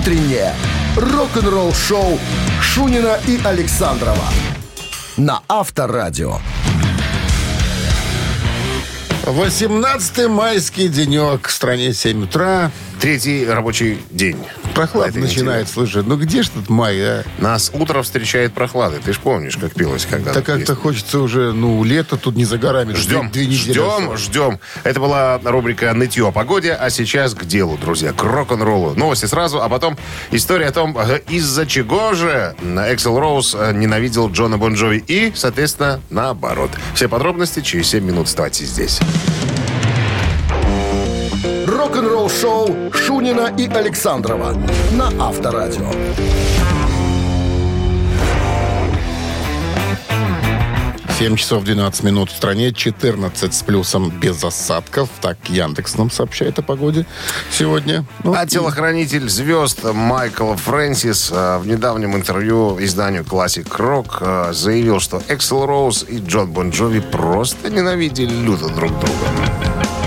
Утреннее рок-н-ролл-шоу Шунина и Александрова на Авторадио. 18 майский денек. В стране 7 утра. Третий рабочий день. Прохлада начинает, неделе. слушай. Ну где ж тут май, а? Нас утро встречает прохладой. Ты ж помнишь, как пилось когда-то. Так как-то хочется уже, ну, лето тут не за горами. Ждем, Две, две недели ждем, осталось. ждем. Это была рубрика «Нытье о погоде», а сейчас к делу, друзья, к рок-н-роллу. Новости сразу, а потом история о том, э, из-за чего же Эксел Роуз э, ненавидел Джона Бон Джови и, соответственно, наоборот. Все подробности через 7 минут. Оставайтесь здесь. Рок-н-ролл-шоу Шунина и Александрова на Авторадио. 7 часов 12 минут в стране, 14 с плюсом без осадков. Так Яндекс нам сообщает о погоде сегодня. Ну, А телохранитель звезд Майкл Фрэнсис э, в недавнем интервью изданию Classic Rock э, заявил, что Эксел Роуз и Джон Бон Джови просто ненавидели люто друг друга.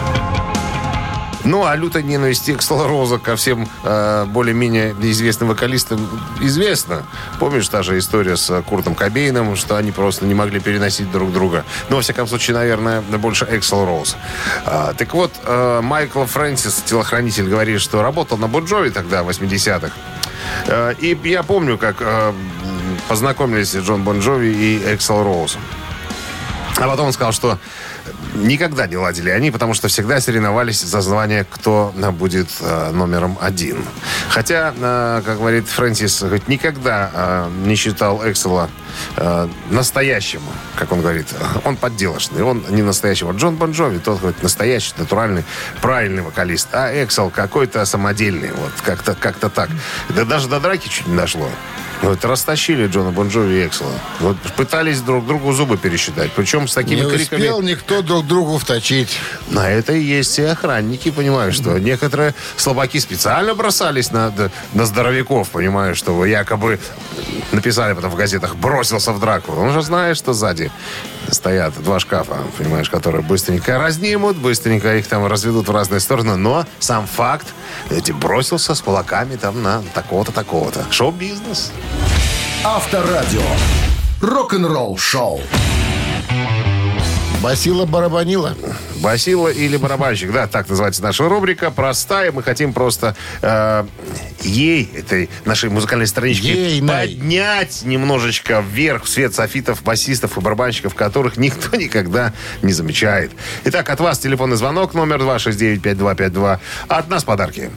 Ну, а лютая ненависть Эксела Роуза ко всем э, более-менее известным вокалистам известна. Помнишь, та же история с Куртом Кобейном, что они просто не могли переносить друг друга. Но, во всяком случае, наверное, больше Эксел Роуз. А, так вот, э, Майкл Фрэнсис, телохранитель, говорит, что работал на Боджови тогда, в 80-х. Э, и я помню, как э, познакомились Джон Бон Джови и Эксел Роуз. А потом он сказал, что никогда не ладили они, потому что всегда соревновались за звание, кто э, будет э, номером один. Хотя, э, как говорит Фрэнсис, говорит, никогда не считал Эксела настоящим, как он говорит. Он подделочный, он не настоящий. Вот Джон Бон Джови, тот говорит, настоящий, натуральный, правильный вокалист. А Эксел какой-то самодельный. Вот как-то как так. Да даже до драки чуть не дошло. Вот растащили Джона Бон Джови и Эксела. Вот пытались друг другу зубы пересчитать. Причем с такими не криками... успел никто друг другу вточить. На это и есть и охранники, понимаешь, что некоторые слабаки специально бросались на, на здоровяков, понимаешь, что якобы написали потом в газетах, бросился в драку. Он же знает, что сзади стоят два шкафа, понимаешь, которые быстренько разнимут, быстренько их там разведут в разные стороны, но сам факт, эти бросился с кулаками там на такого-то, такого-то. Шоу-бизнес. Авторадио. Рок-н-ролл шоу. Басила барабанила. Басила или барабанщик, да, так называется наша рубрика. Простая, мы хотим просто э, ей, этой нашей музыкальной страничке, Ейной. поднять немножечко вверх в свет софитов, басистов и барабанщиков, которых никто никогда не замечает. Итак, от вас телефонный звонок номер 269-5252. От нас подарки.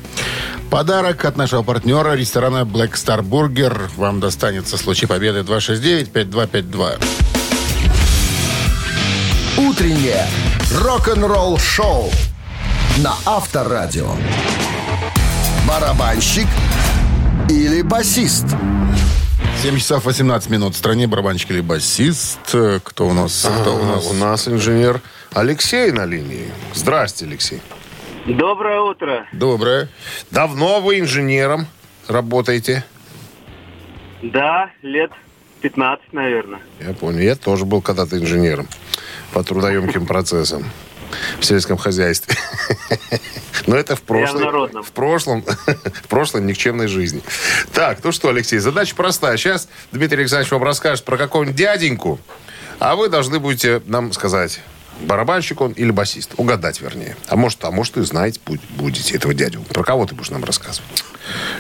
Подарок от нашего партнера ресторана Black Star Burger. Вам достанется в случае победы 269-5252. Утреннее рок-н-ролл шоу на Авторадио. Барабанщик или басист? 7 часов 18 минут. В стране барабанщик или басист. Кто у нас? Кто у нас? У нас инженер Алексей на линии. Здрасте, Алексей. Доброе утро. Доброе. Давно вы инженером работаете? Да, лет 15, наверное. Я понял. Я тоже был когда-то инженером по трудоемким процессам в сельском хозяйстве. Но это в прошлом, в прошлом, в прошлой никчемной жизни. Так, ну что, Алексей, задача простая. Сейчас Дмитрий Александрович вам расскажет про какого-нибудь дяденьку, а вы должны будете нам сказать, барабанщик он или басист. Угадать, вернее. А может, а может, и знать будете этого дядю. Про кого ты будешь нам рассказывать?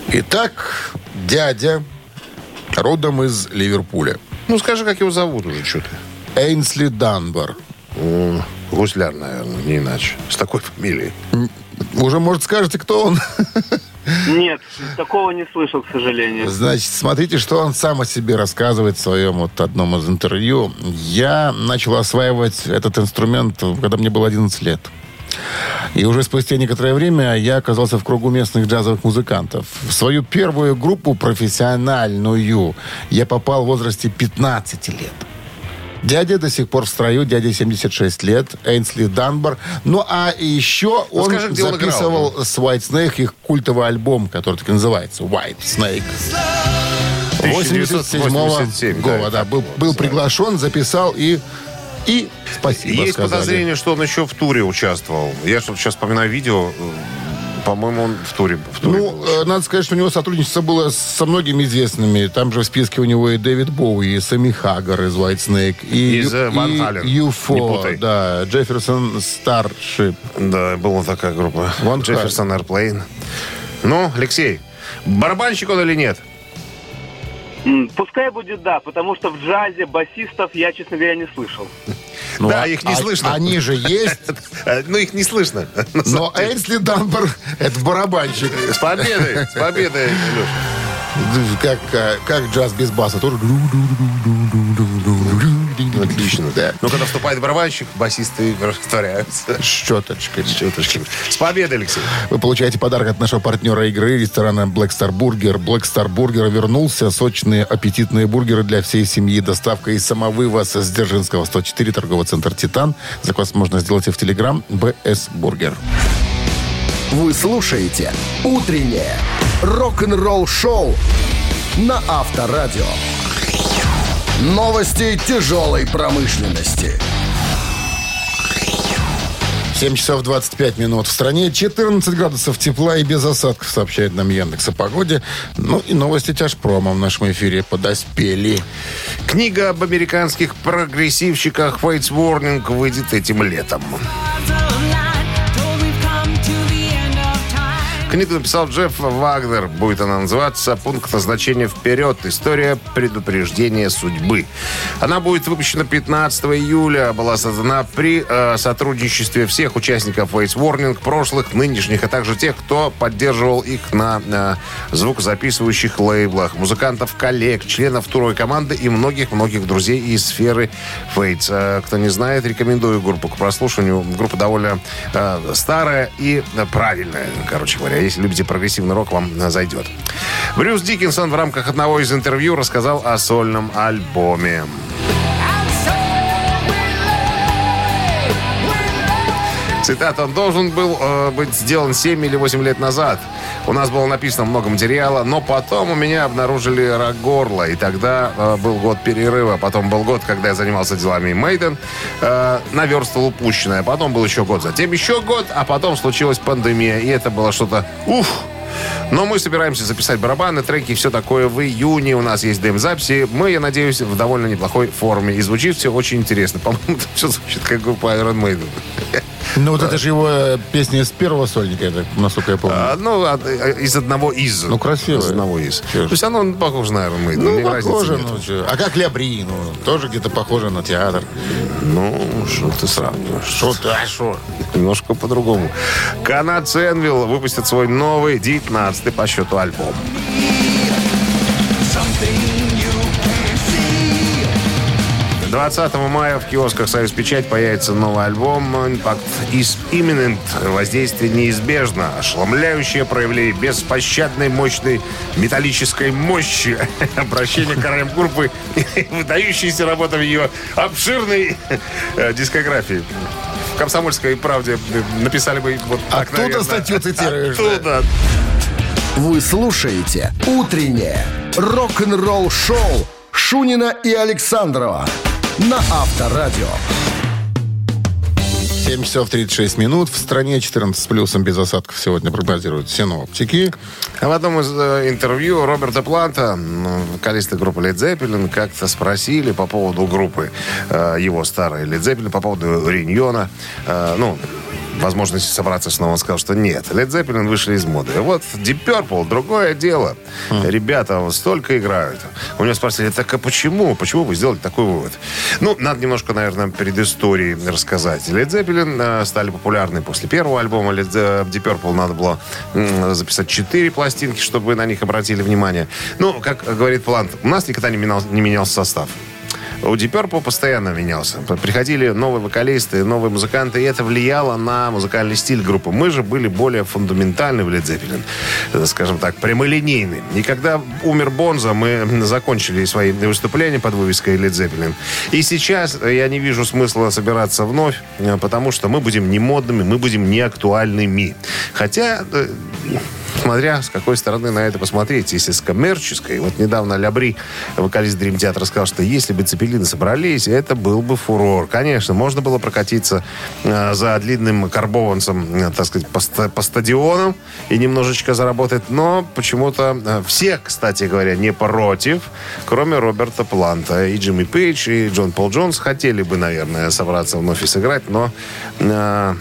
Итак, дядя родом из Ливерпуля. Ну, скажи, как его зовут уже, что ты. Эйнсли Данбар. М, Гусляр, наверное, не иначе. С такой фамилией. Уже, может, скажете, кто он? Нет, такого не слышал, к сожалению. Значит, смотрите, что он сам о себе рассказывает в своем вот одном из интервью. Я начал осваивать этот инструмент, когда мне было 11 лет. И уже спустя некоторое время я оказался в кругу местных джазовых музыкантов. В свою первую группу профессиональную я попал в возрасте 15 лет. Дядя до сих пор в строю, дядя 76 лет, Эйнсли Данбар. Ну, а еще он скажи, где он записывал с White Snake их культовый альбом, который так и называется, White Snake. 87 1987, да, года, да, был, был приглашен, записал и и спасибо Есть сказали. подозрение, что он еще в туре участвовал. Я что сейчас вспоминаю видео. По-моему, он в туре. В туре был. Ну, э, надо сказать, что у него сотрудничество было со многими известными. Там же в списке у него и Дэвид Боуи, и Сами Хаггар из White Snake, и, Из, э, Ван Хален. и Не UFO, путай. да, Джефферсон Старшип. Да, была такая группа. Ван Джефферсон Airplane. Ну, Алексей, барабанщик он или нет? Пускай будет да, потому что в джазе басистов я, честно говоря, не слышал. Ну, Да, а- их не а- слышно. Они же есть, Ну, их не слышно. но. Энсли Данбор — это барабанщик. С победой, с победой, Илюш. Как, э, как джаз без баса. Тоже... Отлично. Да. Ну, когда вступает барабанщик, басисты растворяются. Щеточкой. Щеточки. С победой, Алексей. Вы получаете подарок от нашего партнера игры ресторана Black Star Burger. Black Star Burger вернулся. Сочные, аппетитные бургеры для всей семьи. Доставка из самовывоза с Дзержинского 104, торговый центр «Титан». Заказ можно сделать и в Телеграм БС Бургер. Вы слушаете «Утреннее рок-н-ролл-шоу» на Авторадио. Новости тяжелой промышленности. 7 часов 25 минут. В стране 14 градусов тепла и без осадков, сообщает нам Яндекс о погоде. Ну и новости тяжпрома в нашем эфире подоспели. Книга об американских прогрессивщиках Fates Warning выйдет этим летом. Книгу написал Джефф Вагнер. Будет она называться «Пункт назначения вперед. История предупреждения судьбы». Она будет выпущена 15 июля. Была создана при э, сотрудничестве всех участников Waze Warning, прошлых, нынешних, а также тех, кто поддерживал их на э, звукозаписывающих лейблах, музыкантов, коллег, членов второй команды и многих-многих друзей из сферы Fates. Э, кто не знает, рекомендую группу к прослушиванию. Группа довольно э, старая и правильная, короче говоря. Если любите прогрессивный рок, вам э, зайдет. Брюс Диккенсон в рамках одного из интервью рассказал о сольном альбоме. Цитата. Он должен был э, быть сделан 7 или 8 лет назад. У нас было написано много материала, но потом у меня обнаружили рак горла. И тогда э, был год перерыва. Потом был год, когда я занимался делами Мейден. Э, наверстывал упущенное. Потом был еще год. Затем еще год. А потом случилась пандемия. И это было что-то... Уф! Но мы собираемся записать барабаны, треки и все такое в июне. У нас есть дем-записи. Мы, я надеюсь, в довольно неплохой форме. И звучит все очень интересно. По-моему, все звучит как группа Iron Maiden. Ну вот это же его э, песня из первого сольника, это, насколько я помню. А, ну, от- э, из одного из. Ну, красиво. Из одного из. Чё ж. То есть оно похоже на Iron Maiden. Ну, разницы похоже, нет. ну, чё. А как Лябри, ну, тоже где-то похоже на театр. Ну, что ты сравниваешь? Что ты, а что? Немножко по-другому. Канадцы Энвилл выпустят свой новый 19 по счету альбом. 20 мая в киосках «Союз Печать» появится новый альбом «Impact is imminent». Воздействие неизбежно. Ошеломляющее проявление беспощадной мощной металлической мощи. Обращение к королям группы и выдающаяся работа в ее обширной э, дискографии. В «Комсомольской правде» написали бы вот так, Оттуда наверное. статью цитируешь, да? Оттуда. Вы слушаете «Утреннее рок-н-ролл-шоу» Шунина и Александрова на Авторадио. 7 часов 36 минут. В стране 14 с плюсом без осадков сегодня прогнозируют синоптики. В одном из э, интервью Роберта Планта, вокалиста группы Led Zeppelin, как-то спросили по поводу группы э, его старой Led Zeppelin, по поводу Риньона. Э, ну, возможности собраться снова. Он сказал, что нет, Led Zeppelin вышли из моды. Вот Deep Purple, другое дело. Ребята вот столько играют. У него спросили, так а почему? Почему вы сделали такой вывод? Ну, надо немножко, наверное, предыстории рассказать. Led Zeppelin э, стали популярны после первого альбома. Led Ze- Deep Purple надо было записать четыре пластинки, чтобы на них обратили внимание. Ну, как говорит Плант, у нас никогда не, менял- не менялся состав. У Deep Purple постоянно менялся. Приходили новые вокалисты, новые музыканты, и это влияло на музыкальный стиль группы. Мы же были более фундаментальны в Led Zeppelin, э, скажем так, прямолинейны. И когда умер Бонза, мы закончили свои выступления под вывеской Led Zeppelin. И сейчас я не вижу смысла собираться вновь, э, потому что мы будем не модными, мы будем не актуальными. Хотя... смотря с какой стороны на это посмотреть. Если с коммерческой, вот недавно Лябри, вокалист Dream Theater, сказал, что если бы Цепелины собрались, это был бы фурор. Конечно, можно было прокатиться э, за длинным карбованцем, э, так сказать, по, по стадионам и немножечко заработать, но почему-то э, все, кстати говоря, не против, кроме Роберта Планта. И Джимми Пейдж, и Джон Пол Джонс хотели бы, наверное, собраться вновь и сыграть, но э,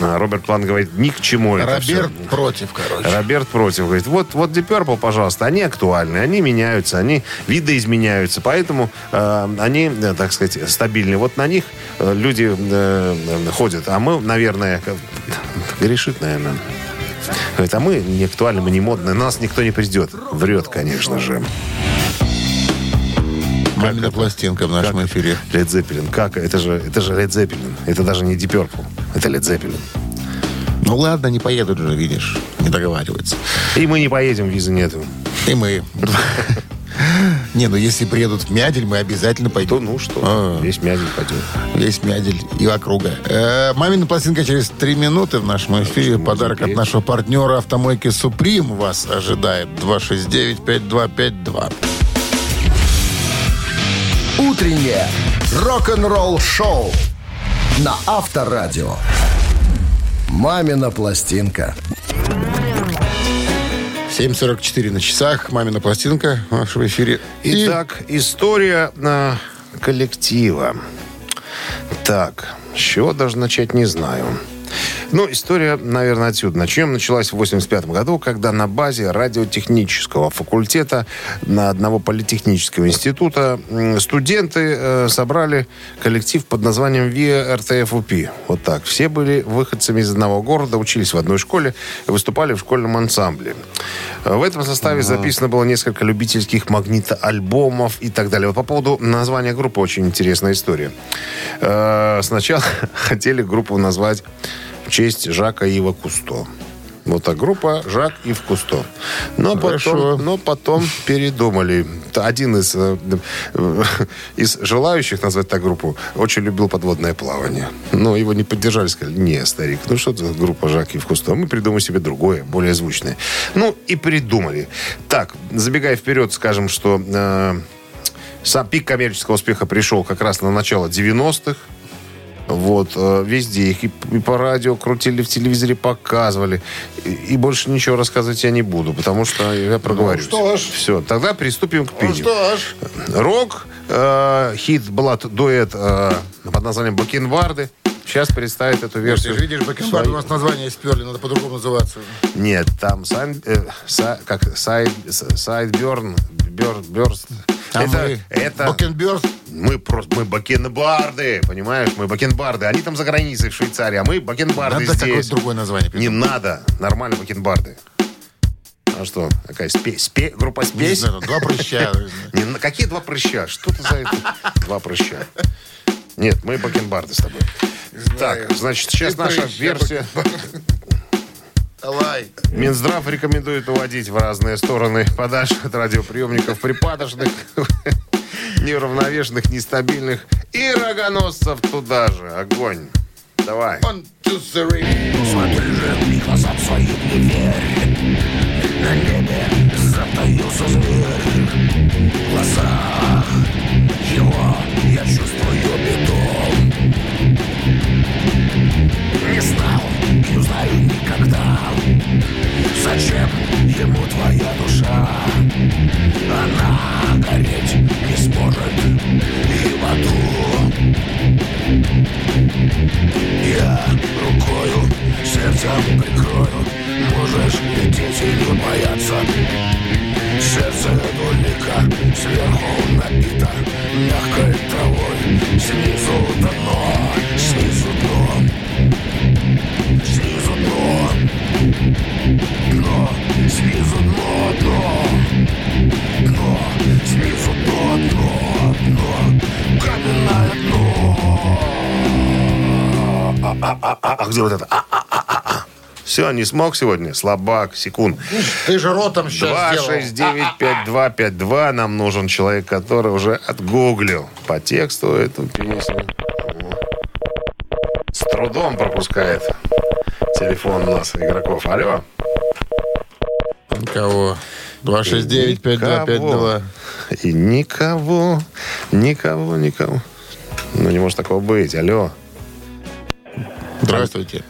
Роберт Плант говорит, ни к чему это всё. Роберт против, короче. Роберт против. Говорит, вот, вот Deep Purple, пожалуйста, они актуальны, они меняются, они видоизменяются, поэтому э, они, э, так сказать, стабильны. Вот на них э, люди э, э, ходят, а мы, наверное, грешит, наверное. Говорит, а мы не актуальны, мы не модные, на нас никто не придет. Врет, конечно же. Мамина пластинка в нашем Как эфире. Лед Зеппелин. Как? Это же, это же Лед Зеппелин. Это даже не Purple. Это Лед Зеппелин. Ну ладно, не поедут же, видишь. Не договариваются. И мы не поедем, визы нету. И мы. Не, ну если приедут в Мядель, мы обязательно То пойдем. ну что, А. весь мязень пойдет. Весь Мядель и округа. Э, Мамина пластинка через три минуты в нашем эфире. Подарок от нашего партнера автомойки «Суприм» вас ожидает. 269-5252. Утреннее рок-н-ролл-шоу на Авторадио. «Мамина пластинка». 7.44 на часах. Мамина пластинка в нашем эфире. И Итак, история на коллектива. Так, с чего даже начать, не знаю. Ну, история, наверное, отсюда. Начнем. Началась в 85 году, когда на базе радиотехнического факультета на одного политехнического института студенты э, собрали коллектив под названием ВИА РТФУП. Вот так. Все были выходцами из одного города, учились в одной школе и выступали в школьном ансамбле. В этом составе записано было несколько любительских магнитоальбомов и так далее. Вот по поводу названия группы очень интересная история. Э, Сначала хотели группу назвать в честь Жака Ива Кусто. Вот так группа Жак Ив Кусто. Но Хорошо. потом, но потом передумали. Один из, э, э, из желающих назвать так группу очень любил подводное плавание. Но его не поддержали, сказали, не, старик, ну что это группа Жак Ив Кусто? Мы придумаем себе другое, более звучное. Ну и придумали. Так, забегая вперед, скажем, что э, сам пик коммерческого успеха пришел как раз на начало 90-х. Вот, э, везде их и, и по радио крутили, в телевизоре показывали. И, и больше ничего рассказывать я не буду, потому что я проговорюсь. что ж. Все, тогда приступим к Ну пению. что ж. Рок, э, хит была т- дуэт э, под названием «Бакенбарды». Сейчас представит эту Ты версию. же видишь, Бакенбард своей- у нас название сперли, надо по-другому называться. Нет, там сан, э, са- как сайд, сайдберн, бер, бёрст. А это, мы это Бакенберст. мы просто мы бакенбарды, понимаешь? Мы бакенбарды. Они там за границей в Швейцарии, а мы бакенбарды Надо здесь. какое-то другое название. Не надо, нормально бакенбарды. А что, какая спе, спе- группа Не спесь? знаю, два прыща. Не, на- какие два прыща? Что ты за это? Два прыща. Нет, мы бакенбарды с тобой. Так, значит, сейчас наша версия. Давай. Минздрав рекомендует уводить в разные стороны подальше от радиоприемников припадочных, неуравновешенных, нестабильных и рогоносцев туда же. Огонь. Давай. One, two, three. Смотри же в глазам своим не верь На небе затаился зверь В глазах его я чувствую беду Зачем ему твоя душа? Она гореть не сможет. И в аду. Я рукою сердцем прикрою. Можешь лететь и не бояться. Сердце двулика сверху напито. Мягкой травой Снизу дно Снизу дно Дно Снизу дно Дно Снизу дно Дно Дно Каменное дно А, а, а, а где вот это? А, а, а, а, а. Все, не смог сегодня? Слабак, секунд. Ты же ротом сейчас сделал. 269-5252. Нам нужен человек, который уже отгуглил по тексту эту песню. С трудом пропускает телефон у нас игроков. Алло. Никого. 269-5252. И никого, никого, никого. Ну, не может такого быть. Алло. Здравствуйте.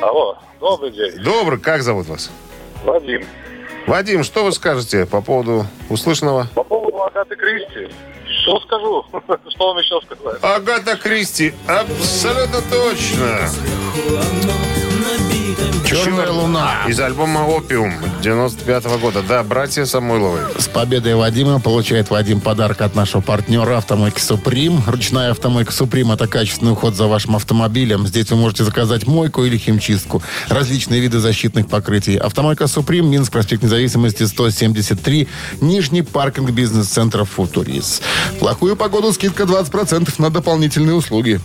Алло, добрый день. Добрый, как зовут вас? Вадим. Вадим, что вы скажете по поводу услышанного? По поводу Агаты Кристи. Что скажу? Что вам еще сказать? Агата Кристи, абсолютно точно. Черная луна. Из альбома «Опиум» 95 года. Да, братья Самойловы. С победой Вадима получает Вадим подарок от нашего партнера «Автомойки Суприм». Ручная «Автомойка Суприм» — это качественный уход за вашим автомобилем. Здесь вы можете заказать мойку или химчистку. Различные виды защитных покрытий. «Автомойка Суприм», Минск, проспект Независимости, 173, Нижний паркинг бизнес-центра «Футурис». В плохую погоду скидка 20% на дополнительные услуги.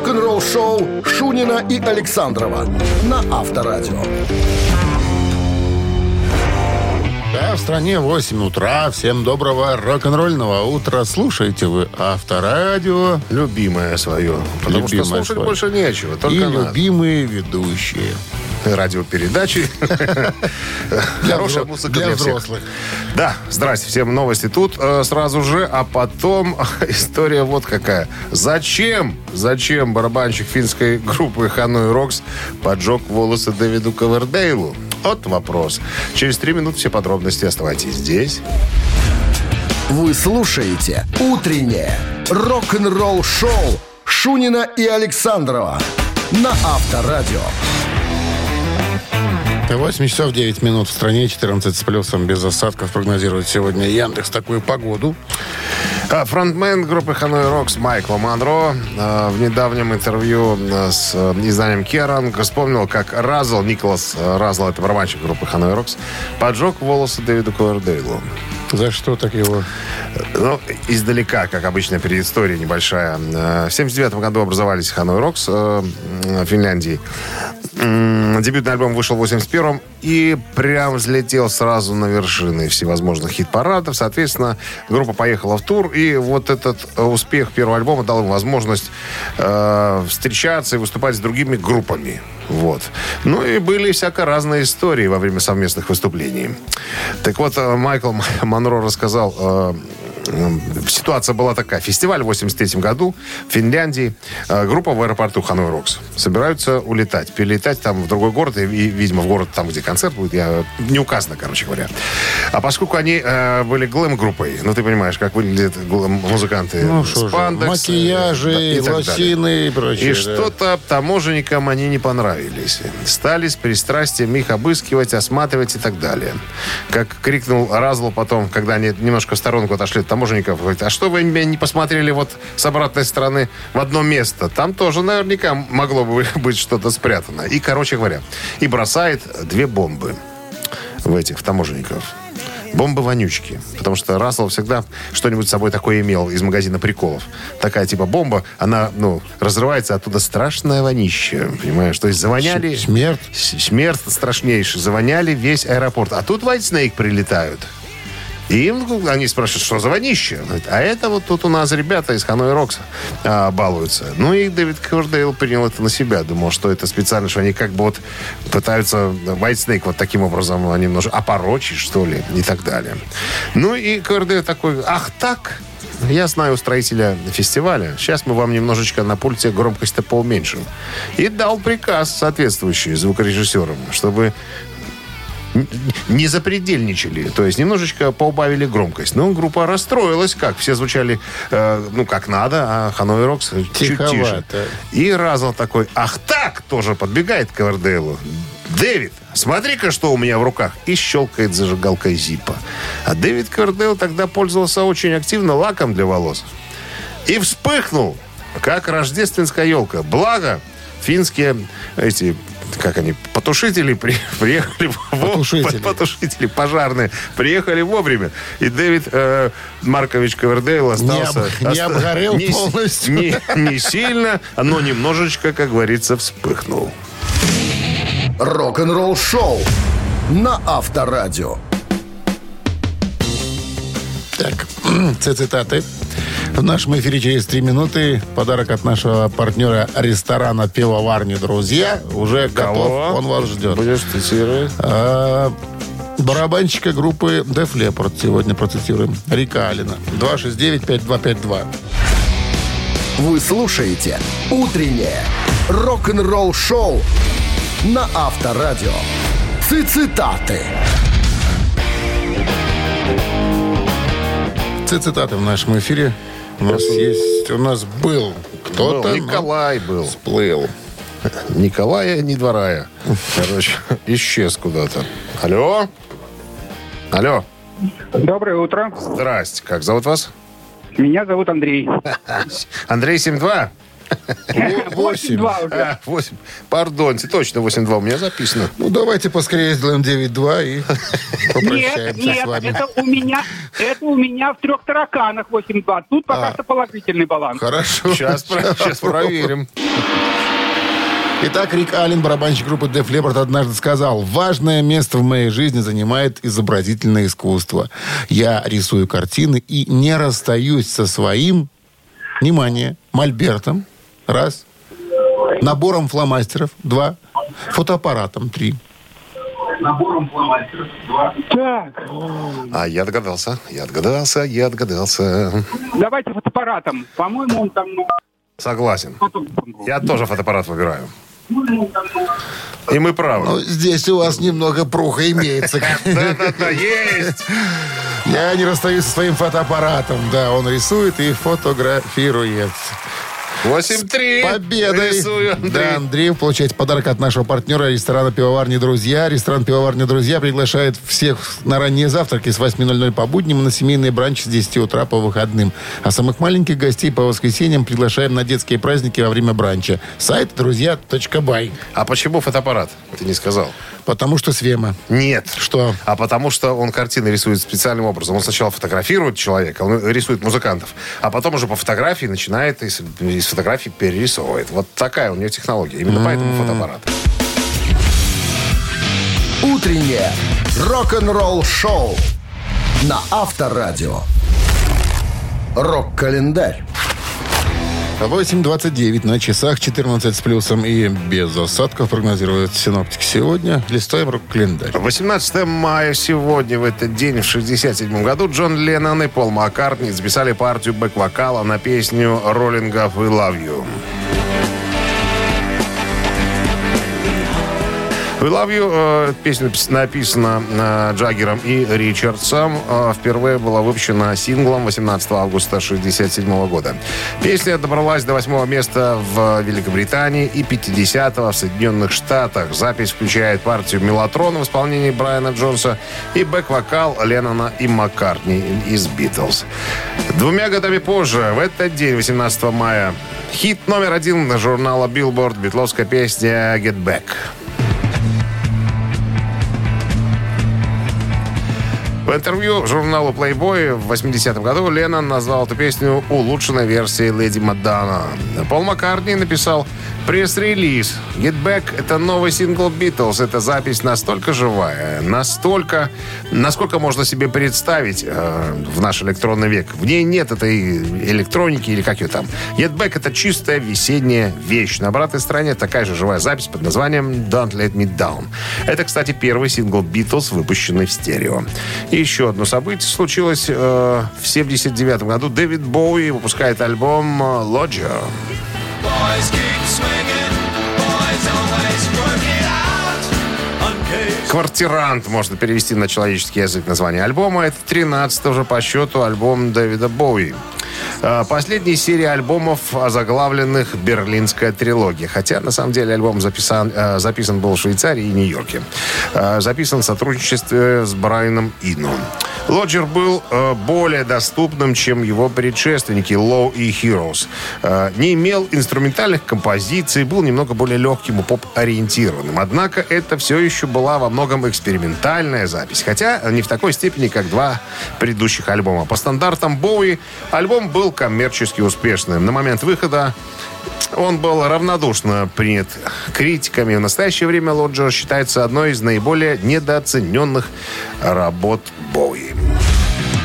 Рок-н-ролл шоу Шунина и Александрова на Авторадио. Да, в стране 8 утра. Всем доброго рок-н-ролльного утра. Слушайте вы Авторадио. Любимое свое. Потому что Любимое слушать свое. больше нечего. Только И нас. любимые ведущие. Радиопередачи. Хорошая музыка для для всех. взрослых. Да, здрасте, всем новости тут э, сразу же, а потом история вот какая. Зачем, зачем барабанщик финской группы Ханой Рокс поджег волосы Дэвиду Ковердейлу? Вот вопрос. Через три минуты все подробности. Оставайтесь здесь. Вы слушаете «Утреннее рок-н-ролл-шоу» Шунина и Александрова на Авторадио. 8 часов 9 минут в стране, 14 с плюсом, без осадков прогнозирует сегодня Яндекс такую погоду. А, Фронтмен группы Ханой Рокс Майкл Монро э, в недавнем интервью э, с изданием Керанг вспомнил, как Разл, Николас Разл, это барабанщик группы Ханой Рокс, поджег волосы Дэвиду Ковердейлу. За что так его? Ну, издалека, как обычно, предыстория небольшая. В 79 году образовались Ханой Рокс в Финляндии. Дебютный альбом вышел в 81-м и прям взлетел сразу на вершины всевозможных хит-парадов. Соответственно, группа поехала в тур, и вот этот э, успех первого альбома дал им возможность э, встречаться и выступать с другими группами. Вот. Ну и были всяко разные истории во время совместных выступлений. Так вот, э, Майкл Монро рассказал, э, ситуация была такая. Фестиваль в 83 году в Финляндии. Э, Группа в аэропорту Ханой Рокс. Собираются улетать. Перелетать там в другой город. И, и, видимо, в город там, где концерт будет. Я, не указано, короче говоря. А поскольку они э, были глэм-группой, ну, ты понимаешь, как выглядят музыканты. Ну же, Спандекс, э, макияжи, да, и далее. лосины и прочее. И да. что-то таможенникам они не понравились. Стали с пристрастием их обыскивать, осматривать и так далее. Как крикнул Разло потом, когда они немножко в сторонку отошли от таможенников, говорит, а что вы меня не посмотрели вот с обратной стороны в одно место? Там тоже наверняка могло бы быть что-то спрятано. И, короче говоря, и бросает две бомбы в этих в таможенников. Бомбы-вонючки. Потому что Рассел всегда что-нибудь с собой такое имел из магазина приколов. Такая типа бомба, она, ну, разрывается, оттуда страшное вонище. Понимаешь? То есть завоняли... Смерть? Смерть страшнейшая. Завоняли весь аэропорт. А тут White Snake прилетают. И ну, они спрашивают, что за говорит, а это вот тут у нас ребята из Ханой Рокса а, балуются. Ну и Дэвид Кордейл принял это на себя. Думал, что это специально, что они как бы вот пытаются White Snake вот таким образом немножко опорочить, что ли, и так далее. Ну и Кордейл такой, ах так? Я знаю устроителя фестиваля. Сейчас мы вам немножечко на пульте громкость-то поуменьшим. И дал приказ соответствующий звукорежиссерам, чтобы не запредельничали, то есть немножечко поубавили громкость. Но группа расстроилась, как все звучали, э, ну, как надо, а Ханой Рокс чуть тише. И Разл такой, ах так, тоже подбегает к Ковердейлу. Дэвид, смотри-ка, что у меня в руках. И щелкает зажигалкой Зипа. А Дэвид Ковердейл тогда пользовался очень активно лаком для волос. И вспыхнул, как рождественская елка. Благо, финские эти как они, потушители при, приехали вовремя. Потушители. Потушители пожарные приехали вовремя. И Дэвид э, Маркович Ковердейл остался... об- не обгорел не полностью. Не, не сильно, но немножечко, как говорится, вспыхнул. Рок-н-ролл шоу на Авторадио. Так, цитаты. В нашем эфире через три минуты подарок от нашего партнера ресторана «Пивоварни Друзья». Уже готов, он вас ждет. Будешь цитировать? А, барабанщика группы Def Leppard сегодня процитируем. Рика Алина. 269-5252. Вы слушаете «Утреннее рок-н-ролл-шоу» на Авторадио. Цитаты. Цитаты в нашем эфире. У нас есть, у нас был кто-то. Николай был. Всплыл. Николая не дворая. Короче, исчез куда-то. Алло? Алло. Доброе утро. Здрасте. Как зовут вас? Меня зовут Андрей. Андрей 72? Восемь. 8-2 уже. А, 8. Пардонте, точно 8-2 у меня записано. Ну, давайте поскорее сделаем 9-2 и Нет, попрощаемся нет, с вами. это у меня, это у меня в трех тараканах 8-2. Тут пока А. что положительный баланс. Хорошо. Сейчас проверим. Итак, Рик Аллен, барабанщик группы Def Leppard, однажды сказал, «Важное место в моей жизни занимает изобразительное искусство. Я рисую картины и не расстаюсь со своим, внимание, мольбертом, раз, набором фломастеров, два, фотоаппаратом, три». Так, А я догадался, я догадался, я догадался. давайте фотоаппаратом. По-моему, он там... ну, Согласен. Я тоже фотоаппарат выбираю. И мы правы. Ну, здесь у вас немного пруха имеется. Да-да-да, есть! Я не расстаюсь со своим фотоаппаратом. Да, он рисует и фотографирует. 8-3. Победой! Рисую, Андрей. Да, Андрей получает подарок от нашего партнера ресторана «Пивоварни Друзья». Ресторан «Пивоварни Друзья» приглашает всех на ранние завтраки с 8.00 по будням и на семейные бранчи с 10 утра по выходным. А самых маленьких гостей по воскресеньям приглашаем на детские праздники во время бранча. Сайт друзья.бай. А почему фотоаппарат? Ты не сказал. Потому что Свема. Нет. Что? А потому что он картины рисует специальным образом. Он сначала фотографирует человека, он рисует музыкантов, а потом уже по фотографии начинает из, из фотографий перерисовывает. Вот такая у него технология. Именно поэтому фотоаппарат. Утреннее рок-н-ролл-шоу на Авторадио. Рок-календарь. 8.29 на часах, 14 с плюсом и без осадков прогнозируют синоптики сегодня. Листаем рок-календарь. 18 мая сегодня, в этот день, в 67 году, Джон Леннон и Пол Маккартни записали партию бэк-вокала на песню роллингов «We Love You». «We Love You» э, песня напис- написана э, Джаггером и Ричардсом. э, впервые была выпущена синглом 18 августа 1967 года. Песня добралась до восьмого места в Великобритании и 50-го в Соединенных Штатах. Запись включает партию «Мелатрон» в исполнении Брайана Джонса и бэк-вокал Леннона и Маккартни из «Битлз». Двумя годами позже, в этот день, 18 мая, хит номер один журнала Billboard битловская песня «Get Back». В интервью журналу Playboy в 80-м году Леннон назвал эту песню улучшенной версией Леди Мадонна. Пол Маккартни написал пресс-релиз. Get Back — это новый сингл Beatles. Это запись настолько живая, настолько, насколько можно себе представить э, в наш электронный век. В ней нет этой электроники или как ее там. Get Back — это чистая весенняя вещь. На обратной стороне такая же живая запись под названием Don't Let Me Down. Это, кстати, первый сингл Beatles, выпущенный в стерео. И еще одно событие случилось э, в 79 году. Дэвид Боуи выпускает альбом э, «Lodger». «Квартирант» можно перевести на человеческий язык название альбома. Это 13 уже по счету альбом Дэвида Боуи. Э, Последняя серия альбомов, озаглавленных «Берлинская трилогия». Хотя, на самом деле, альбом записан, э, записан был в Швейцарии и Нью-Йорке. Э, Записан в сотрудничестве с Брайаном Ино. Лоджер был э, более доступным, чем его предшественники Low и Heroes. Э, не имел инструментальных композиций, был немного более легким и поп-ориентированным. Однако это все еще была во многом экспериментальная запись. Хотя не в такой степени, как два предыдущих альбома. По стандартам Боуи альбом был коммерчески успешным. На момент выхода он был равнодушно принят критиками. В настоящее время Лоджер считается одной из наиболее недооцененных работ Боуи.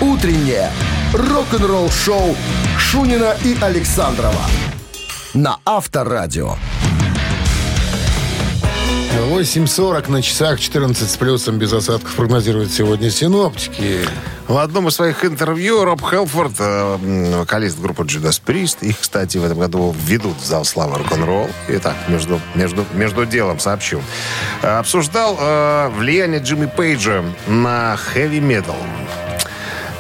Утреннее рок-н-ролл-шоу Шунина и Александрова на Авторадио. 8.40 на часах, 14 с плюсом, без осадков прогнозируют сегодня синоптики. В одном из своих интервью Роб Хелфорд, э, вокалист группы Judas Priest, их, кстати, в этом году введут в зал славы рок-н-ролл. Итак, между, между, между делом сообщу. Э, Обсуждал э, влияние Джимми Пейджа на хэви-метал.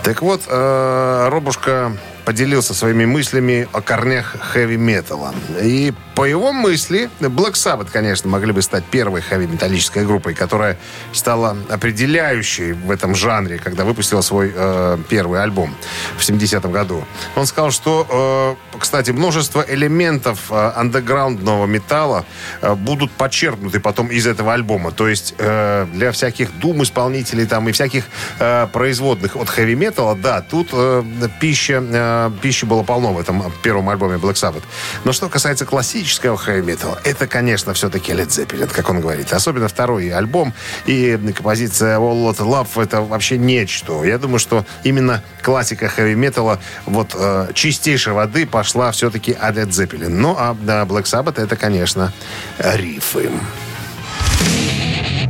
Так вот, э, Робушка поделился своими мыслями о корнях хэви-металла. И по его мысли, Black Sabbath, конечно, могли бы стать первой хэви-металлической группой, которая стала определяющей в этом жанре, когда выпустила свой э, первый альбом в 70-м году. Он сказал, что, э, кстати, множество элементов э, андеграундного металла э, будут подчеркнуты потом из этого альбома. То есть э, для всяких дум-исполнителей там и всяких э, производных от хэви-металла, да, тут э, пища, э, пищи было полно в этом первом альбоме Black Sabbath. Но что касается классического хэви-металла, это, конечно, все-таки Led Zeppelin, как он говорит. Особенно второй альбом и композиция All Lot Love это вообще нечто. Я думаю, что именно классика хэви-металла вот э, чистейшей воды пошла все-таки от Led Zeppelin. Ну, а да, Black Sabbath это, конечно, рифы.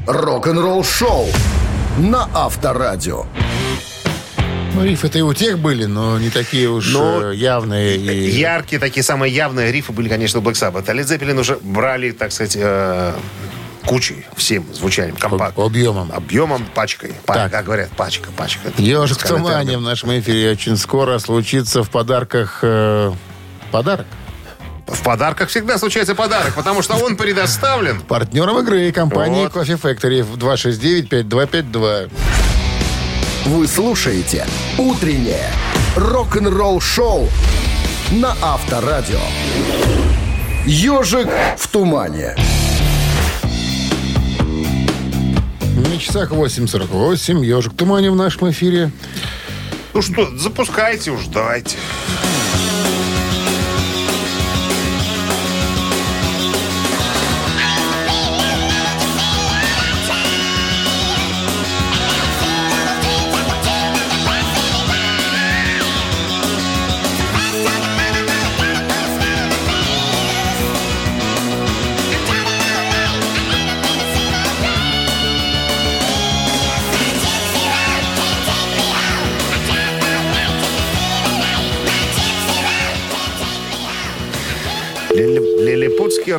Рок-н-ролл шоу на Авторадио. Ну, рифы-то и у тех были, но не такие уж Но э, явные. И... Яркие, такие самые явные рифы были, конечно, Black Sabbath. А Led Zeppelin уже брали, так сказать, э, кучей, всем звучанием, компакт. Объемом. Объемом, пачкой. Па- Так. Как говорят, пачка, пачка. Ежик в тумане в нашем эфире очень скоро случится в подарках... э, подарок? В подарках всегда случается подарок, потому что он предоставлен. Партнером игры компании Вот. Coffee Factory в 269-5252. Вы слушаете «Утреннее рок-н-ролл-шоу» на Авторадио. «Ежик в тумане». На часах 8.48. Ежик в тумане в нашем эфире. Ну что, запускайте уж, давайте. Лили-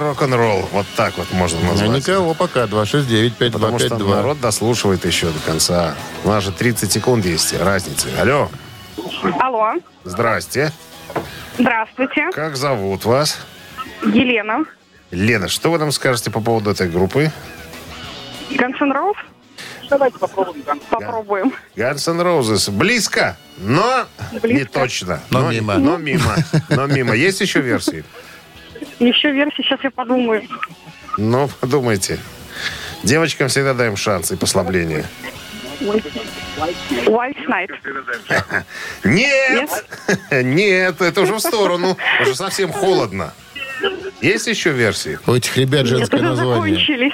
рок-н-ролл. Вот так вот можно Ну, назвать. никого пока. Потому что 269-5252. народ дослушивает еще до конца. У нас же 30 секунд есть разницы. Алло, Алло, здрасте. здравствуйте. Как зовут вас? Елена. Лена, что вы нам скажете по поводу этой группы? Guns Roses? Давайте попробуем. Попробуем. Guns N' Roses. Близко, но не Близко. точно. Но мимо. Но мимо. Но мимо. Есть еще версии? Еще версия, сейчас я подумаю. Ну, подумайте. Девочкам всегда даем шанс и послабление. White Night. Нет! Нет, это уже в сторону. Уже совсем холодно. Есть еще версии? У этих ребят женское название. закончились.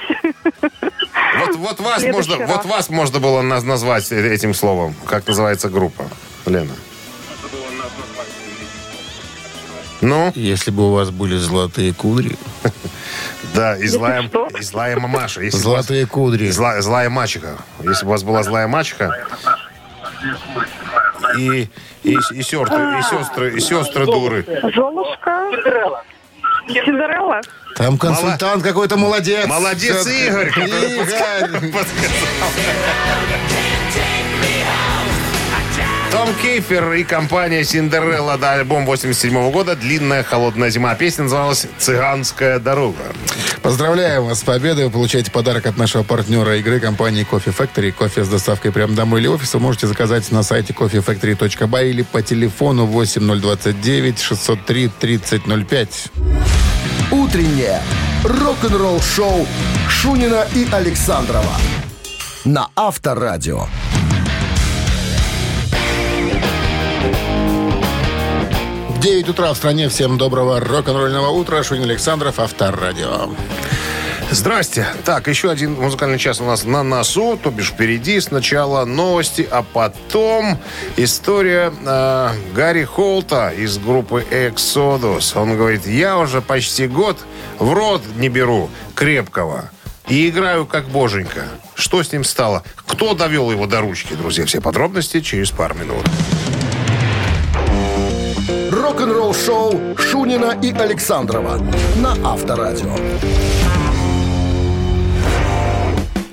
Вот, вот, вас можно, раз. вот вас можно было наз- назвать этим словом. Как называется группа? Лена. Ну, Если бы у вас были золотые кудри. да, и злая, и злая мамаша. Если у вас- Золотые кудри. Зла- злая мачеха. Если бы у вас была злая мачеха. И, и, и сестры, и сестры, и сестры дуры. Золушка. Синдерелла. Там консультант какой-то молодец. Молодец, Игорь, Игорь. Том Кейфер и компания Синдерелла да, альбом 87 года «Длинная холодная зима». Песня называлась «Цыганская дорога». Поздравляем вас с победой. Вы получаете подарок от нашего партнера игры компании Coffee Factory. Кофе с доставкой прямо домой или офис вы можете заказать на сайте coffeefactory.by или по телефону 8029 603 3005. «Утреннее рок-н-ролл-шоу» Шунина и Александрова на Авторадио. 9 утра в стране. Всем доброго рок-н-ролльного утра. Шунин Александров, Авторадио. Здрасте. Так, еще один музыкальный час у нас на носу, то бишь впереди. Сначала новости, а потом история э, Гарри Холта из группы Exodus. Он говорит, я уже почти год в рот не беру крепкого и играю как боженька. Что с ним стало? Кто довел его до ручки, друзья? Все подробности через пару минут. Рок-н-ролл шоу Шунина и Александрова на Авторадио.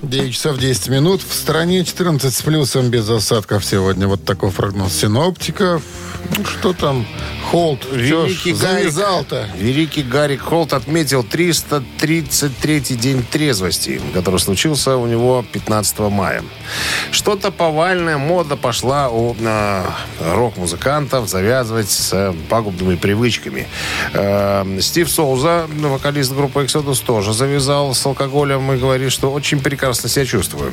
9 часов 10 минут. В стране 14 с плюсом без осадков сегодня. Вот такой прогноз синоптиков. Что там? Холд. Великий Гарик, завязал-то? Великий Гарик Холт отметил 333-й день трезвости, который случился у него 15 мая. Что-то повальная мода пошла у э, рок-музыкантов завязывать с э, пагубными привычками. Э, Стив Соуза, вокалист группы Exodus, тоже завязал с алкоголем и говорит, что очень прекрасно себя чувствую.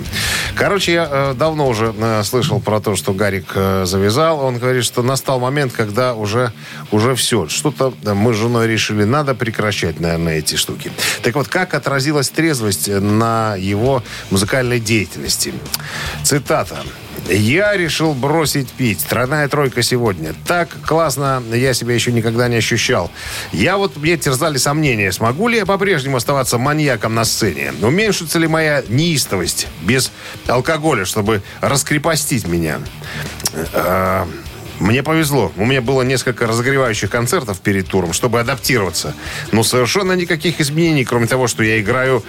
Короче, я э, давно уже э, слышал про то, что Гарик э, завязал. Он говорит, что настал момент, когда уже, уже все. Что-то э, мы с женой решили, надо прекращать, наверное, эти штуки. Так вот, как отразилась трезвость на его музыкальной деятельности? Цитата. Я решил бросить пить. Тройная тройка сегодня. Так классно я себя еще никогда не ощущал. Я вот, мне терзали сомнения, смогу ли я по-прежнему оставаться маньяком на сцене? Уменьшится ли моя неистовость без алкоголя, чтобы раскрепостить меня? Мне повезло. У меня было несколько разогревающих концертов перед туром, чтобы адаптироваться. Но совершенно никаких изменений, кроме того, что я играю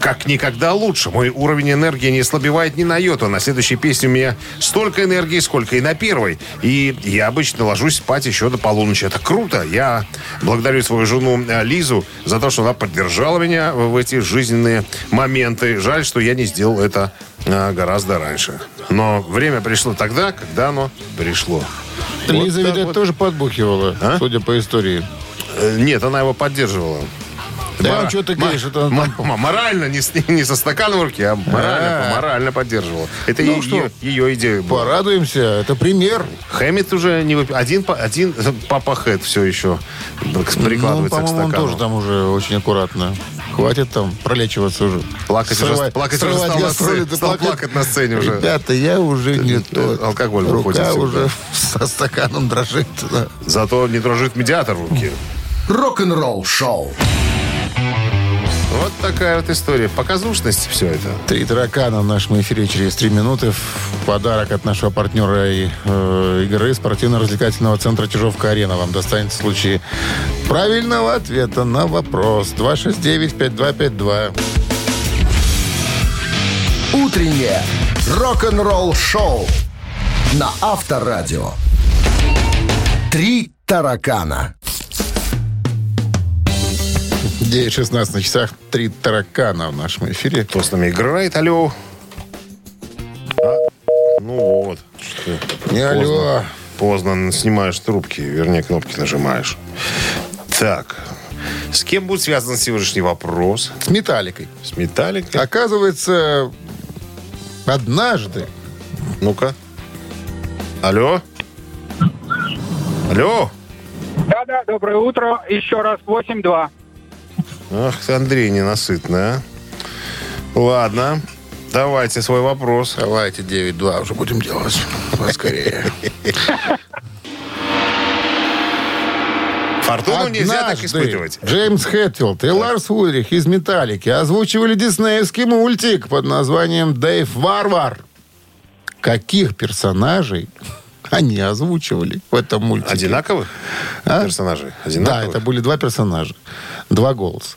как никогда лучше. Мой уровень энергии не слабевает ни на йоту. На следующей песне у меня столько энергии, сколько и на первой. И я обычно ложусь спать еще до полуночи. Это круто. Я благодарю свою жену э, Лизу за то, что она поддержала меня в эти жизненные моменты. Жаль, что я не сделал это э, гораздо раньше. Но время пришло тогда, когда оно пришло. Лиза, Вот так видать, вот. тоже подбухивала, А? судя по истории. Э, Нет, она его поддерживала. Да, Мора- что ты говоришь, это морально, не, с- не со стаканом в руке, а морально, А. морально поддерживала. Это Ну е- что, ее, идея была. Порадуемся, это пример. Хэммит уже не выпи- один, один папа Хэт все еще Ну, прикладывается к по-моему, он стакану. тоже там уже очень аккуратно. Хватит там пролечиваться уже. Плакать уже- Срывать- плакать уже стал на сцене, стал плакать на сцене уже. Ребята, я уже не тот. алкоголь Рука выходит всегда. уже со стаканом дрожит. да. Зато не дрожит медиатор в руке. Рок-н-ролл шоу. Вот такая вот история. Показушность все это. Три таракана в нашем эфире через три минуты. В подарок от нашего партнера и, э, игры спортивно-развлекательного центра Чижовка-Арена вам достанется в случае правильного ответа на вопрос. 269-5252. Утреннее рок-н-ролл шоу на Авторадио. Три таракана. 9.16 на часах. Три таракана в нашем эфире. Кто с нами играет? Алло. А? Ну вот. Что? Не алло. Поздно снимаешь трубки, вернее, кнопки нажимаешь. Так. С кем будет связан сегодняшний вопрос? С металликой. С Металликой? Оказывается, однажды Ну-ка. Алло? Алло? Да-да, доброе утро. Еще раз 8-2. Ах ты, Андрей, ненасытный, а. Ладно. Давайте свой вопрос. Давайте 9-2 уже будем делать. Поскорее. Фортуну нельзя так испытывать. Джеймс Хэтфилд и Ларс Ульрих из «Металлики» озвучивали диснеевский мультик под названием «Дэйв Варвар». Каких персонажей они озвучивали в этом мультике? Одинаковых А? персонажей? Да, Одинаковых? это были два персонажа. Два голоса.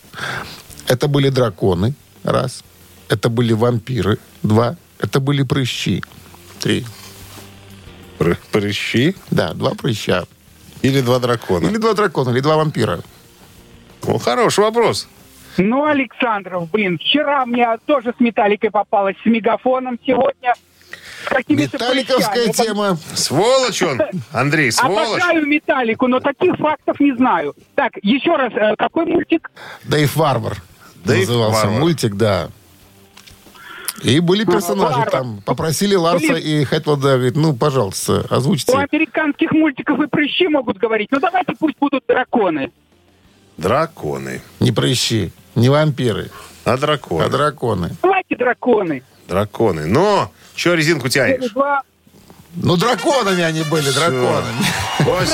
Это были драконы. Раз. Это были вампиры. Два. Это были прыщи. Три. Пры- Прыщи Да, два прыща. или два дракона? Или два дракона, или два вампира. Ну, хороший вопрос. Ну, Александров, блин, вчера мне тоже с металликой попалась, с мегафоном сегодня. С какими-то Металликовская тема. Сволочь он, Андрей, сволочь. Обожаю металлику, но таких фактов не знаю. Так, еще раз, э, какой мультик? Дэйв Варвар. Дэйв назывался Варвар. мультик, да. И были персонажи Варвар. там. Попросили Ларса Блин. и Хэтфилда, говорит, ну, пожалуйста, У озвучьте. американских мультиков и прыщи могут говорить. Ну, давайте пусть будут драконы. Драконы. Не прыщи. Не вампиры, А драконы? а драконы. Давайте драконы. Драконы. Но, что резинку тянешь? Два. Ну, драконами они были, драконами. 8,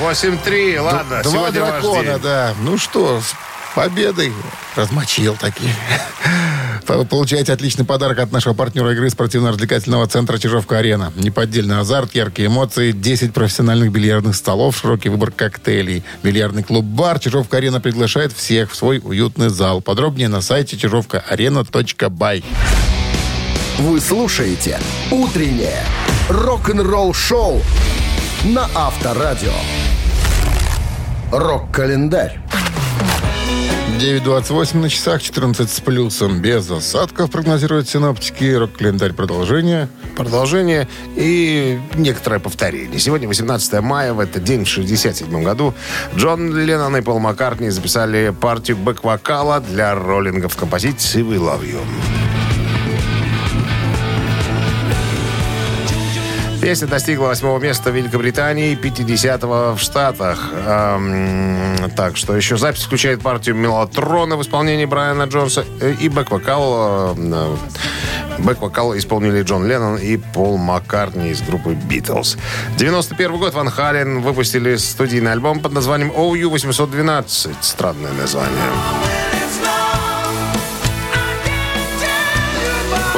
8-3, ладно. Два сегодня ваш дракона, день. да. Ну что, с победой. Размочил такие. Вы Получаете отличный подарок от нашего партнера игры спортивно-развлекательного центра «Чижовка-арена». Неподдельный азарт, яркие эмоции, 10 профессиональных бильярдных столов, широкий выбор коктейлей. Бильярдный клуб-бар «Чижовка-арена» приглашает всех в свой уютный зал. Подробнее на сайте чижовкаарена.бай. Вы слушаете «Утреннее рок-н-ролл-шоу» на Авторадио. Рок-календарь. 9.28 на часах, 14 с плюсом, без осадков, прогнозируют синоптики. Рок-календарь продолжение. Продолжение и некоторое повторение. Сегодня 18 мая, в этот день, в 67 году, Джон Леннон и Пол Маккартни записали партию бэк-вокала для роллинга в композиции «We Love You». Песня достигла восьмого места в Великобритании и 50-го в Штатах. Эм, так, что еще запись включает партию «Мелатрона» в исполнении Брайана Джонса э, и бэк-вокал. э, Бэк-вокал исполнили Джон Леннон и Пол Маккартни из группы «Битлз». 91 год Ван Хален выпустили студийный альбом под названием «OU-812». Странное название.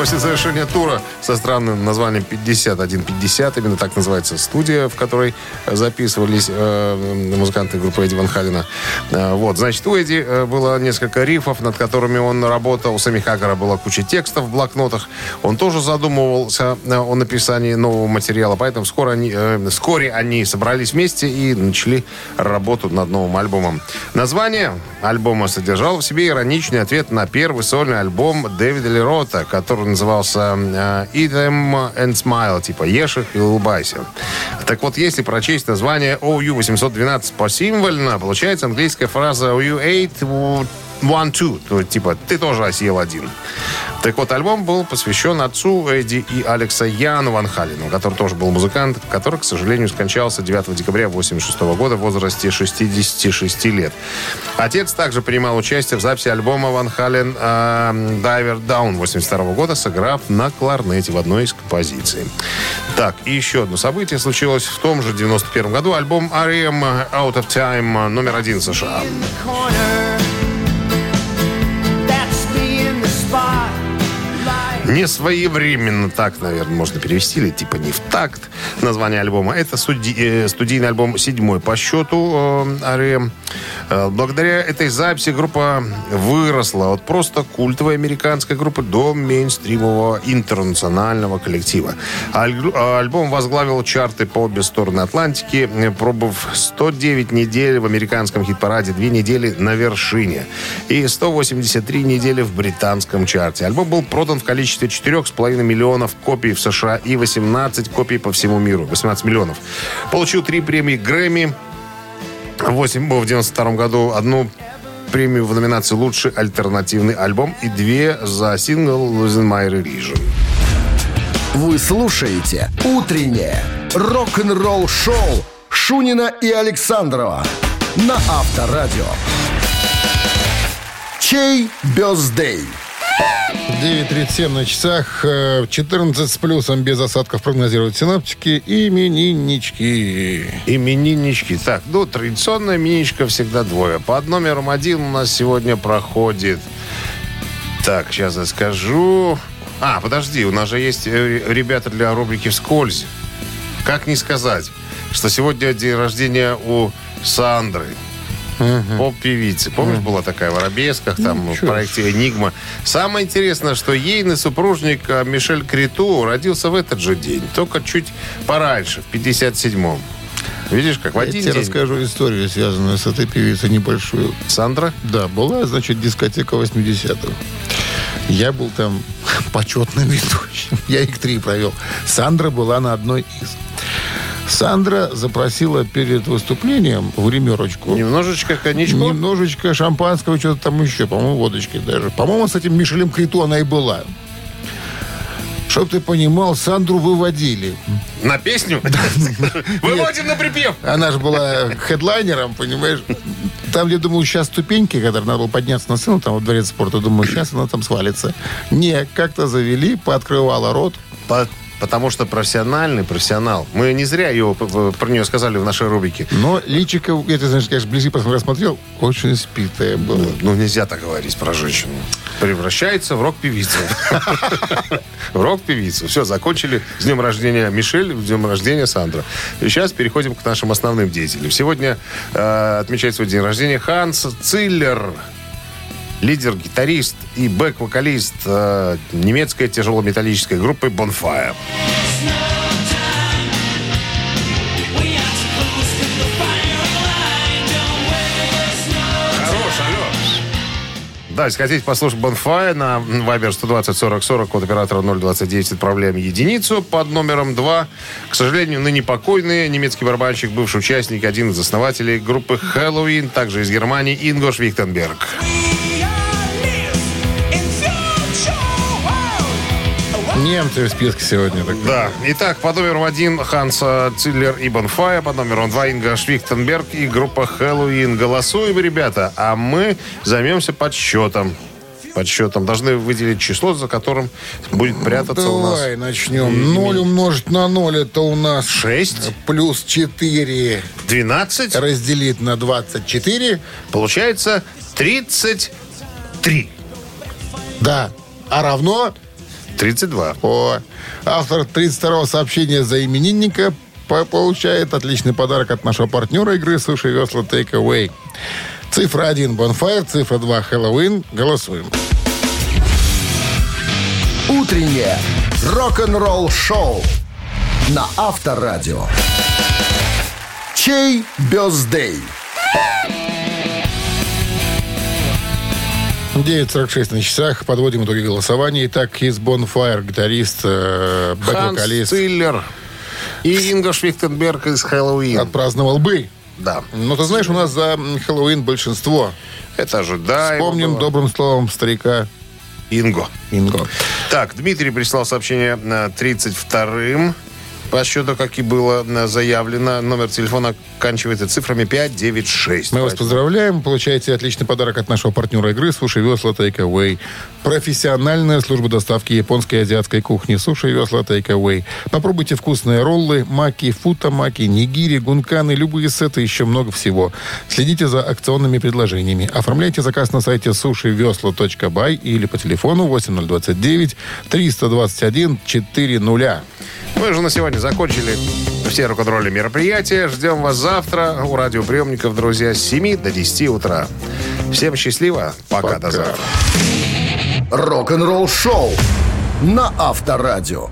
После завершения тура со странным названием 5150, именно так называется студия, в которой записывались э, музыканты группы Эдди Ван Халена. Э, вот, значит, у Эдди э, было несколько рифов, над которыми он работал. У Сами Хаггара была куча текстов в блокнотах. Он тоже задумывался э, о написании нового материала, поэтому скоро они, э, вскоре они собрались вместе и начали работу над новым альбомом. Название альбома содержало в себе ироничный ответ на первый сольный альбом Дэвида Лерота, который назывался э, «Eat them and smile», типа «Ешь их и улыбайся». Так вот, если прочесть название OU-812 посимвольно, получается английская фраза «You ate one, two», то, типа «Ты тоже съел один». Так вот, альбом был посвящен отцу Эдди и Алекса Яну Ван Халину, который тоже был музыкант, который, к сожалению, скончался 9 декабря 1986 года в возрасте 66 лет. Отец также принимал участие в записи альбома Ван Хален «Diver Down» 1982 года, сыграв на кларнете в одной из композиций. Так, и еще одно событие случилось в том же 91 году. Альбом R.E.M. Out of Time номер один США. Не своевременно, так, наверное, можно перевести, или типа не в такт название альбома. Это суди- э, студийный альбом седьмой по счету э, R.E.M. Э, Благодаря этой записи группа выросла от просто культовой американской группы до мейнстримового интернационального коллектива. Аль- э, альбом возглавил чарты по обе стороны Атлантики, э, пробыв 109 недель в американском хит-параде, две недели на вершине и 183 недели в британском чарте. Альбом был продан в количестве 4,5 миллионов копий в США и 18 копий по всему миру. 18 миллионов. Получил три премии Грэмми, 8 в 92 году, одну премию в номинации «Лучший альтернативный альбом» и две за сингл «Losing My Religion». Вы слушаете «Утреннее рок-н-ролл-шоу» Шунина и Александрова на Авторадио. Чей бездей? 9.37 на часах, э, 14 с плюсом, без осадков прогнозируют синоптики. Имениннички. Имениннички. Так, ну, традиционная именинничка всегда двое. Под номером один у нас сегодня проходит... Так, сейчас я скажу... А, подожди, у нас же есть э, ребята для рубрики «Вскользь». Как не сказать, что сегодня день рождения у Сандры. Поп-певицы. Помнишь, была такая в Арабесках, там, в проекте «Энигма». Самое интересное, что ейный супружник а, Мишель Криту родился в этот же день, только чуть пораньше, в 57-м. Видишь, как в Я один тебе день. расскажу историю, связанную с этой певицей небольшую. Сандра? Да, была, значит, дискотека 80-х. Я был там почетным ведущим. Я их три провел. Сандра была на одной из. Сандра запросила перед выступлением в гримерочку Немножечко коньячку? немножечко шампанского, что-то там еще, по-моему, водочки даже. По-моему, с этим Мишелем Криту она и была. Чтоб ты понимал, Сандру выводили. На песню? Выводим на припев. Она же была хедлайнером, понимаешь? Там, где, думаю, сейчас ступеньки, когда надо было подняться на сцену, там во дворец спорта, думаю, сейчас она там свалится. Не, как-то завели, пооткрывала рот. По- потому что профессиональный профессионал. Мы не зря ее, п- п- про нее сказали в нашей рубрике. Но личико, я, ты знаешь, конечно, вблизи посмотрел, очень спитое было. Ну, нельзя так говорить про женщину. Превращается в рок-певицу. В рок-певицу. Все, закончили. С днем рождения Мишель, с днем рождения Сандра. И сейчас переходим к нашим основным деятелям. Сегодня э, отмечает свой день рождения Ханс Циллер. Лидер, гитарист и бэк-вокалист э, немецкой тяжелометаллической группы Bonfire. Да, если хотите послушать Bonfire на Viber 120 40 40, код оператора 029, отправляем единицу под номером 2. К сожалению, ныне покойный немецкий барабанщик, бывший участник, один из основателей группы Хэллоуин, также из Германии, Ингош Вихтенберг. Немцы в списке сегодня. Так. Да. Итак, под номером один Ханса Циллер и Bonfire, под номером два Инга Швихтенберг и группа Хэллоуин. Голосуем, ребята, а мы займемся подсчетом. Подсчетом. Должны выделить число, за которым будет прятаться у нас. Давай начнем. 0 умножить на 0 это у нас 6, плюс 4 12, разделить на 24. получается 33. Да. А равно 32. О, автор 32-го сообщения за именинника по- получает отличный подарок от нашего партнера игры «Суши Весла Take Away». Цифра 1 Bonfire, цифра 2 Хэллоуин. Голосуем. Утреннее рок-н-ролл-шоу на Авторадио. Чей бездей? 9.46 на часах. Подводим итоги голосования. Итак, из Bonfire гитарист, э, бэк-вокалист Циллер и Инга Швихтенберг из Хэллоуин. отпраздновал бы. Да. Но ты знаешь, у нас за Хэллоуин большинство. Это ожидаемо Помним было. добрым словом старика Инго. Инго. Так, Дмитрий прислал сообщение на 32-м. По счету, как и было э, заявлено, номер телефона оканчивается цифрами 596. Мы вас поздравляем. Получаете отличный подарок от нашего партнера игры «Суши Весла Away». Профессиональная служба доставки японской и азиатской кухни «Суши Весла Away». Попробуйте вкусные роллы, маки, футамаки, нигири, гунканы, любые сеты, еще много всего. Следите за акционными предложениями. Оформляйте заказ на сайте сушивесла.бай или по телефону 8029 321 400. Мы же на сегодня закончили все рок-н-ролли мероприятия. Ждем вас завтра у радиоприемников, друзья, с 7 до 10 утра. Всем счастливо. Пока, до Пока. завтра. Рок-н-ролл-шоу на Авторадио.